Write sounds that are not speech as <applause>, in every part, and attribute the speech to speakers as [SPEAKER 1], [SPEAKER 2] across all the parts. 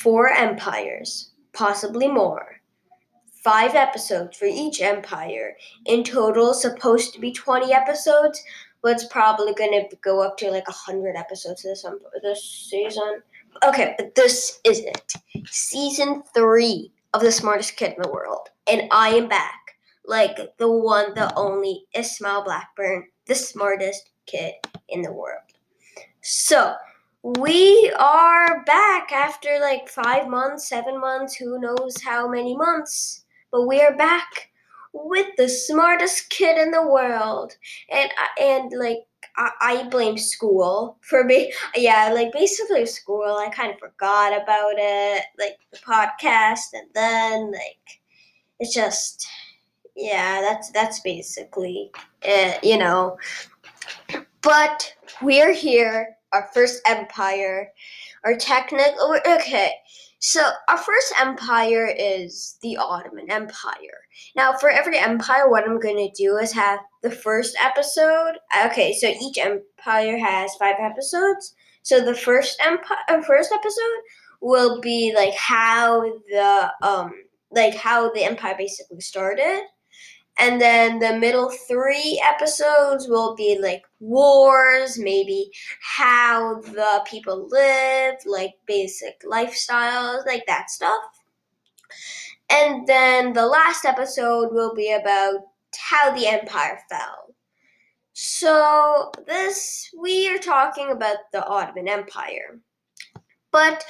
[SPEAKER 1] four empires, possibly more. Five episodes for each empire. In total, supposed to be 20 episodes, but it's probably going to go up to like 100 episodes this, um, this season. Okay, but this is it. Season three of The Smartest Kid in the World. And I am back. Like the one, the only Ismael Blackburn, the smartest kid in the world. So, we are back after like five months, seven months, who knows how many months. But we are back with the smartest kid in the world. And, uh, and like, I, I blame school for me. <laughs> Yeah, like basically school. I kind of forgot about it, like the podcast, and then like it's just yeah. That's that's basically it, you know. But we're here, our first empire, our technical. Okay, so our first empire is the Ottoman Empire. Now, for every empire, what I'm going to do is have the first episode. Okay, so each empire has five episodes. So the first empire, uh, first episode will be like how the um like how the empire basically started. And then the middle three episodes will be like wars, maybe how the people live, like basic lifestyles, like that stuff. And then the last episode will be about how the empire fell. So, this, we are talking about the Ottoman Empire. But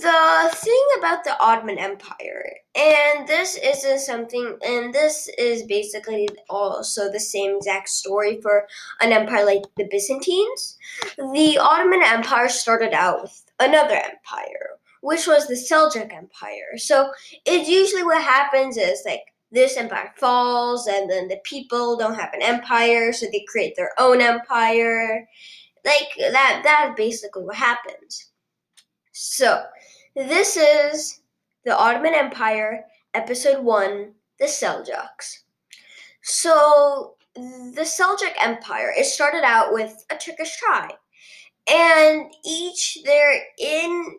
[SPEAKER 1] the thing about the Ottoman Empire, and this isn't something, and this is basically also the same exact story for an empire like the Byzantines. The Ottoman Empire started out with another empire, which was the Seljuk Empire. So it's usually what happens is like this empire falls, and then the people don't have an empire, so they create their own empire. Like that, that's basically what happens. So, this is the Ottoman Empire, Episode 1 The Seljuks. So, the Seljuk Empire, it started out with a Turkish tribe. And each, they're in,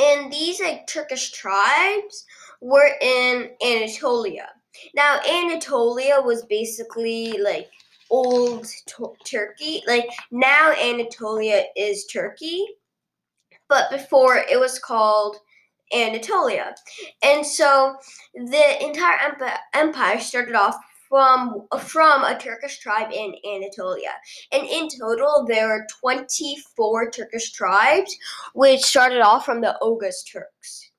[SPEAKER 1] and these like Turkish tribes were in Anatolia. Now, Anatolia was basically like old to- Turkey. Like, now Anatolia is Turkey but before it was called Anatolia. And so the entire empire started off from from a Turkish tribe in Anatolia. And in total there are 24 Turkish tribes which started off from the Oghuz Turks.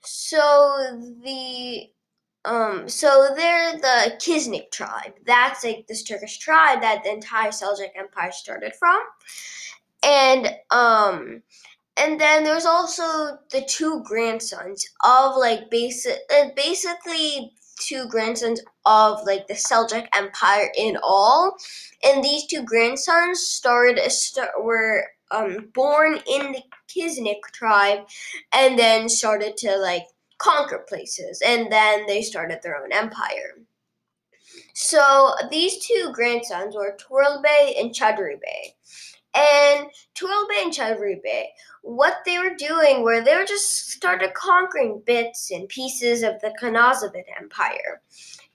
[SPEAKER 1] So the um so they're the Kiznik tribe. That's like this Turkish tribe that the entire Seljuk Empire started from and um and then there's also the two grandsons of like basic uh, basically two grandsons of like the Seljuk Empire in all, and these two grandsons started start, were um, born in the Kiznik tribe, and then started to like conquer places, and then they started their own empire. So these two grandsons were Tural and Chadri Bey. And Tural and Chadri what they were doing were they were just started conquering bits and pieces of the Khanate Empire.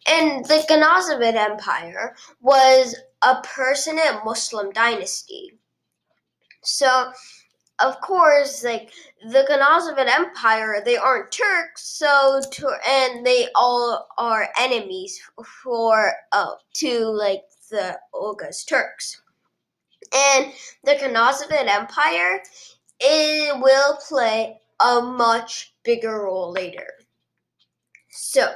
[SPEAKER 1] And the Khanate Empire was a Persian Muslim dynasty. So, of course, like the Khanate Empire, they aren't Turks, so to, and they all are enemies for uh, to like the Oghuz Turks and the Khanate Empire, it will play a much bigger role later. So,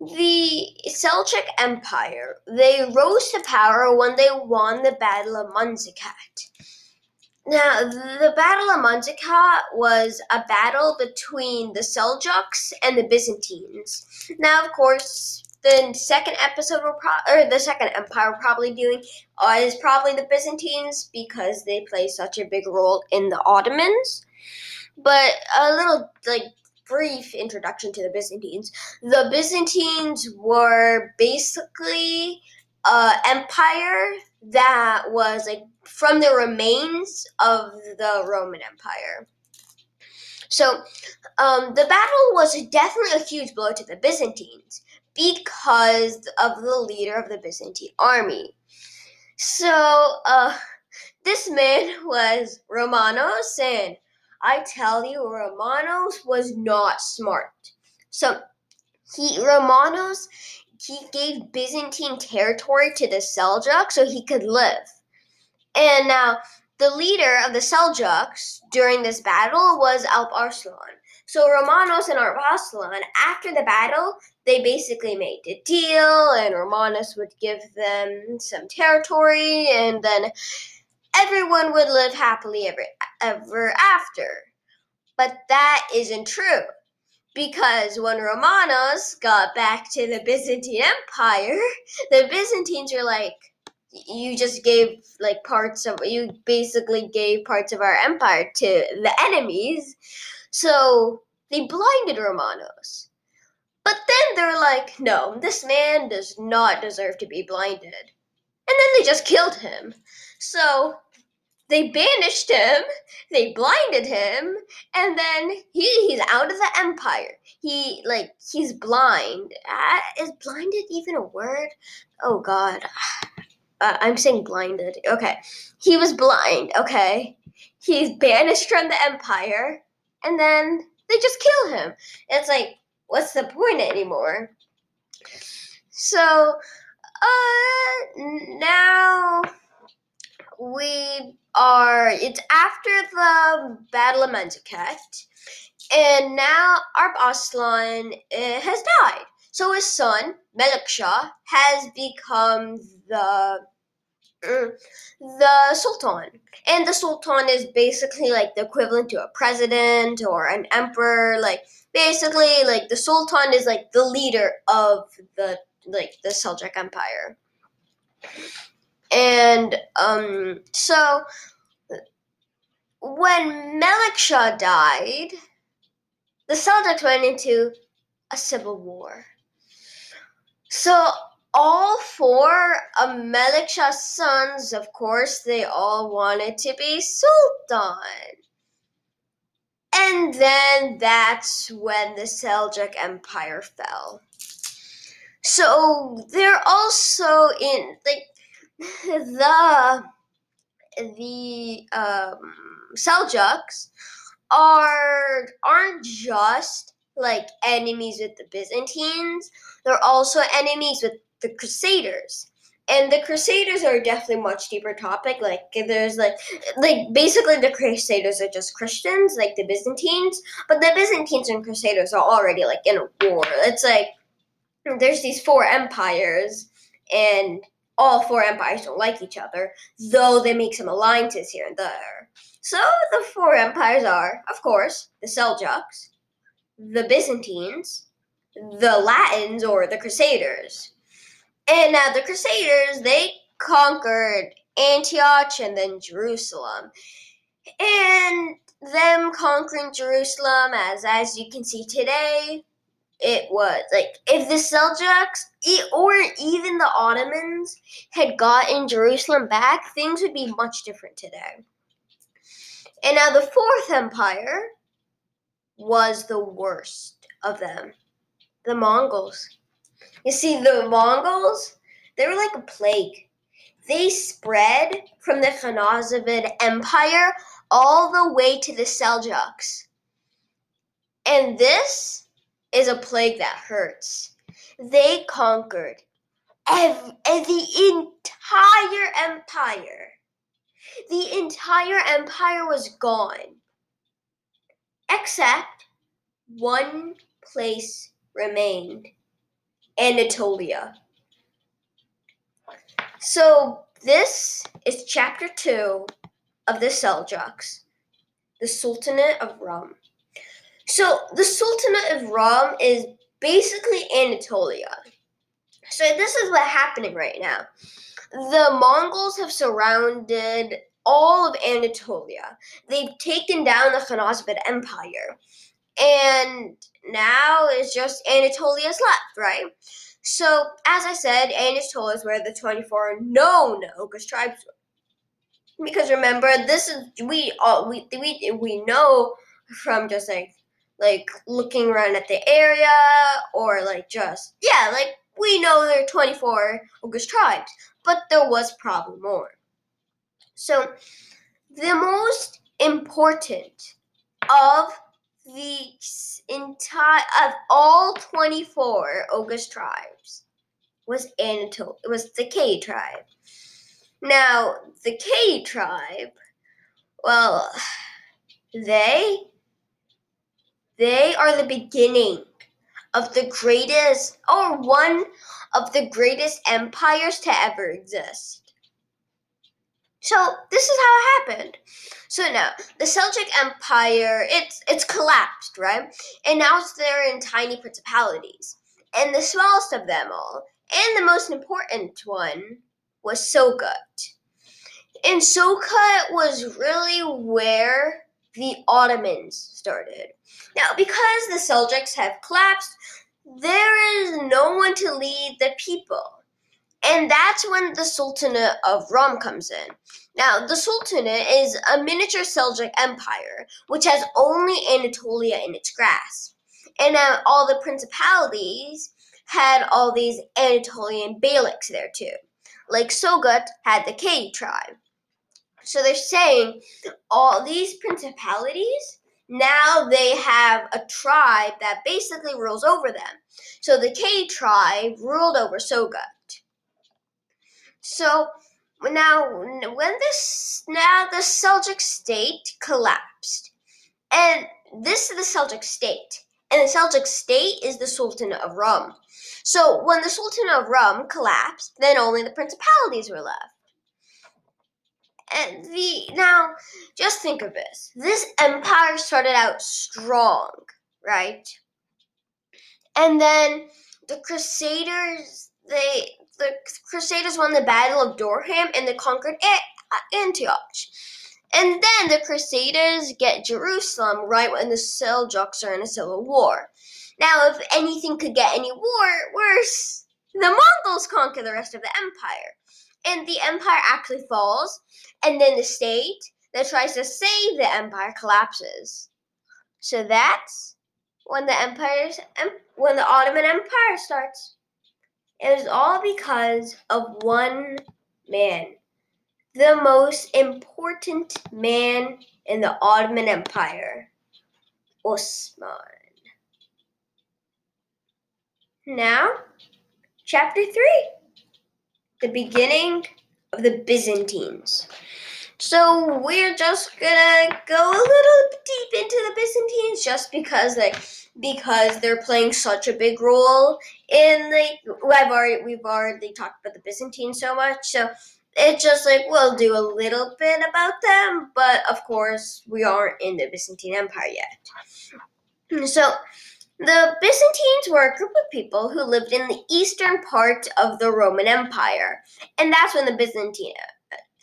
[SPEAKER 1] the Seljuk Empire, they rose to power when they won the Battle of Manzikert. Now, the Battle of Manzikert was a battle between the Seljuks and the Byzantines. Now, of course, the second episode will pro- or the second empire we're probably doing uh, is probably the Byzantines because they play such a big role in the Ottomans. But a little like brief introduction to the Byzantines. The Byzantines were basically an empire that was like from the remains of the Roman Empire. So um, the battle was definitely a huge blow to the Byzantines because of the leader of the Byzantine army. So uh, this man was Romanos, and I tell you, Romanos was not smart. So he Romanos he gave Byzantine territory to the Seljuk so he could live. And now the leader of the Seljuks during this battle was Alp Arslan. So Romanos and Alp Arslan, after the battle, they basically made a deal, and Romanos would give them some territory, and then everyone would live happily ever, ever after. But that isn't true. Because when Romanos got back to the Byzantine Empire, <laughs> the Byzantines were like, you just gave like parts of you basically gave parts of our empire to the enemies. So they blinded romanos. But then they're like no this man does not deserve to be blinded. And then they just killed him. So they banished him they blinded him and then he, he's out of the empire. He like he's blind. Uh, is blinded even a word? Oh god uh, I'm saying blinded. Okay. He was blind, okay? He's banished from the Empire, and then they just kill him. It's like, what's the point anymore? So, uh, now we are, it's after the Battle of Manzikert, and now Alp Arslan uh, has died. So his son, Melikshah, has become the the Sultan. And the Sultan is basically like the equivalent to a president or an emperor. Like basically like the Sultan is like the leader of the like the Seljuk Empire. And um so when Melikshah died, the Seljuks went into a civil war. So all four of Melikshah's sons, of course, they all wanted to be Sultan. And then that's when the Seljuk Empire fell. So they're also in like <laughs> the the um, Seljuks are aren't just like enemies with the Byzantines. They're also enemies with the Crusaders. And the Crusaders are definitely much deeper topic. Like there's like like basically the Crusaders are just Christians, like the Byzantines. But the Byzantines and Crusaders are already like in a war. It's like there's these four empires and all four empires don't like each other, though they make some alliances here and there. So the four empires are, of course, the Seljuks, the Byzantines, the Latins or the Crusaders. And now the Crusaders, they conquered Antioch and then Jerusalem. And them conquering Jerusalem, as as you can see today, it was like if the Seljuks or even the Ottomans had gotten Jerusalem back, things would be much different today. And now the Fourth Empire was the worst of them, the Mongols. You see, the Mongols, they were like a plague. They spread from the Khanate Empire all the way to the Seljuks. And this is a plague that hurts. They conquered every, the entire empire. The entire empire was gone, except one place remained Anatolia. So this is chapter two of the Seljuks, the Sultanate of Rum. So the Sultanate of Rum is basically Anatolia. So this is what's happening right now. The Mongols have surrounded all of Anatolia. They've taken down the Khanate Empire. And now it's just Anatolia's left, right? So, as I said, Anatolia is where the 24 known Oghuz tribes were. Because remember, this is we all we we we know from just like like looking around at the area or like just yeah like we know there are 24 Ogish tribes but there was probably more so the most important of the entire of all 24 Ogish tribes was Anatol it was the Kayi tribe now the Kayi tribe well they they are the beginning of the greatest, or one of the greatest empires to ever exist. So this is how it happened. So now the Seljuk Empire, it's it's collapsed, right? And now it's there in tiny principalities. And the smallest of them all, and the most important one, was Sogut. And Sogut was really where the Ottomans started. Now, because the Seljuks have collapsed, there is no one to lead the people. And that's when the Sultanate of Rum comes in. Now, the Sultanate is a miniature Seljuk empire, which has only Anatolia in its grasp. And now all the principalities had all these Anatolian beyliks there too. Like Sogut had the Kayi tribe. So they're saying all these principalities now they have a tribe that basically rules over them. So the Kayi tribe ruled over Sogut. So now when this now the Seljuk state collapsed. And this is the Seljuk state. And the Seljuk state is the Sultan of Rum. So when the Sultan of Rum collapsed, then only the principalities were left. And the now, just think of this. This empire started out strong, right? And then the Crusaders, they the Crusaders won the Battle of Dorylaeum and they conquered uh, Antioch. And then the Crusaders get Jerusalem right when the Seljuks are in a civil war. Now, if anything could get any war worse, the Mongols conquer the rest of the empire and the empire actually falls, and then the state that tries to save the empire collapses. So that's when the empire's when the Ottoman Empire starts. It is all because of one man, the most important man in the Ottoman Empire, Osman. Now, chapter 3 the beginning of the Byzantines. So we're just gonna go a little deep into the Byzantines just because like because they're playing such a big role in the I've already we've already talked about the Byzantines so much, so it's just like we'll do a little bit about them, but of course we aren't in the Byzantine Empire yet. So the Byzantines were a group of people who lived in the eastern part of the Roman Empire, and that's when the Byzantine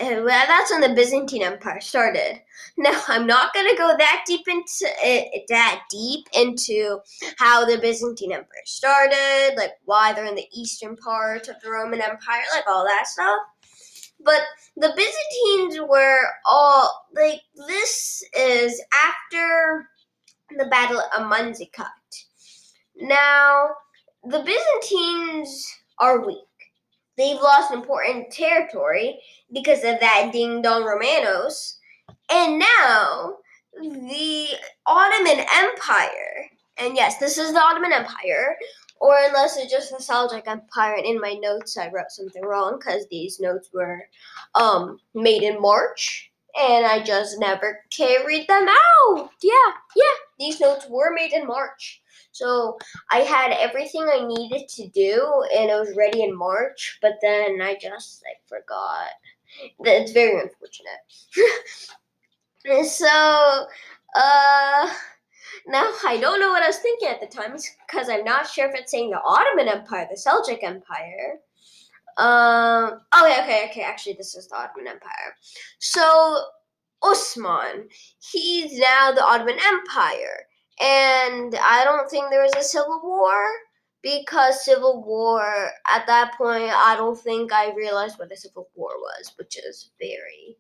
[SPEAKER 1] uh, that's when the Byzantine Empire started. <laughs> Now, I'm not going to go that deep into it, that deep into how the Byzantine Empire started, like why they're in the eastern part of the Roman Empire, like all that stuff. But the Byzantines were all like this is after the Battle of Manzikert. Now, the Byzantines are weak. They've lost important territory because of that ding dong Romanos. And now, the Ottoman Empire, and yes, this is the Ottoman Empire, or unless it's just the Seljuk Empire, and in my notes I wrote something wrong because these notes were um, made in March, and I just never carried them out. Yeah, yeah, these notes were made in March. So I had everything I needed to do, and it was ready in March. But then I just like forgot. It's very unfortunate. <laughs> so, uh. Now, I don't know what I was thinking at the time because I'm not sure if it's saying the Ottoman Empire, the Seljuk Empire. Um, oh, yeah, okay, okay, actually, this is the Ottoman Empire. So, Osman, he's now the Ottoman Empire. And I don't think there was a civil war because civil war at that point I don't think I realized what a civil war was, which is very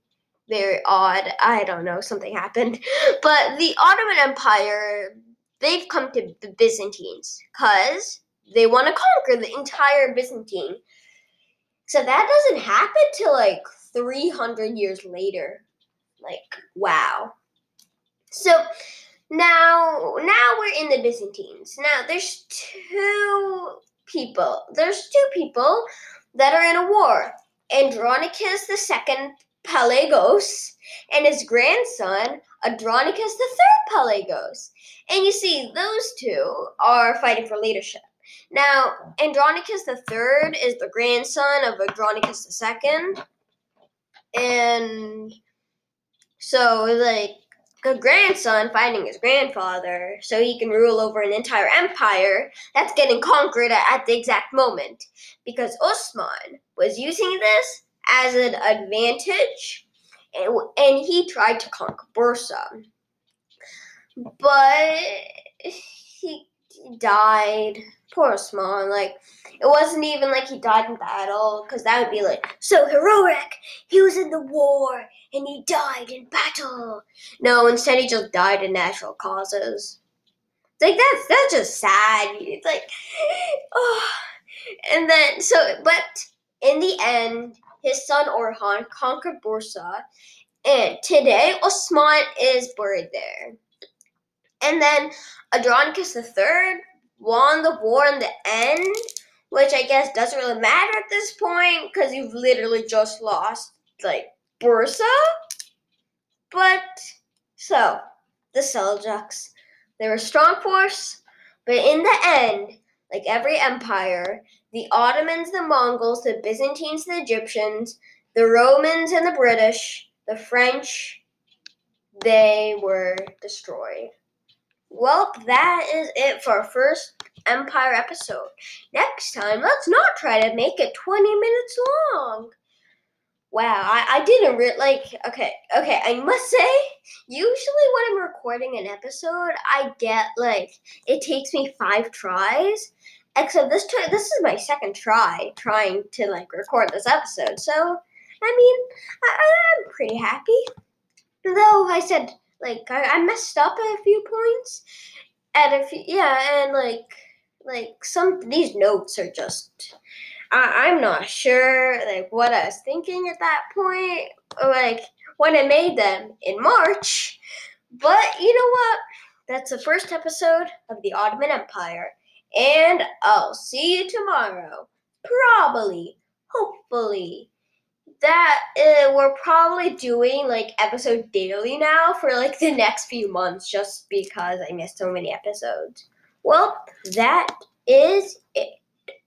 [SPEAKER 1] very odd. I don't know, something happened. <laughs> But the Ottoman Empire, they've come to the Byzantines because they want to conquer the entire Byzantine. So that doesn't happen till like 300 years later. Like, wow. So now, now we're in the Byzantines. Now there's two people. There's two people that are in a war. Andronicus II Pelagos and his grandson Andronicus III Pelagos. And you see, those two are fighting for leadership. Now, Andronicus III is the grandson of Andronicus II. And so, like, a grandson fighting his grandfather so he can rule over an entire empire that's getting conquered at the exact moment. Because Osman was using this as an advantage and, and he tried to conquer Bursa. But he died. Poor Osman. Like, it wasn't even like he died in battle, because that would be like, so heroic. He was in the war, and he died in battle. No, instead he just died in natural causes. Like, that's, that's just sad. It's like, <sighs> oh. And then, so, but in the end, his son Orhan conquered Bursa, and today Osman is buried there. And then Andronicus III won the war in the end, which I guess doesn't really matter at this point because you've literally just lost like Bursa. But so the Seljuks, they were a strong force, but in the end, like every empire, the Ottomans, the Mongols, the Byzantines, the Egyptians, the Romans, and the British, the French, they were destroyed. Well, that is it for our first Empire episode. Next time, let's not try to make it 20 minutes long. Wow, I, I didn't really like. Okay, okay, I must say, usually when I'm recording an episode, I get like it takes me five tries. Except this try, this is my second try trying to like record this episode. So, I mean, I, I'm pretty happy. Though I said like I, I messed up at a few points, and few yeah, and like like some these notes are just I, I'm not sure like what I was thinking at that point, like when I made them in March. But you know what? That's the first episode of the Ottoman Empire, and I'll see you tomorrow. Probably, hopefully that uh, we're probably doing like episode daily now for like the next few months just because I missed so many episodes. Well, that is it.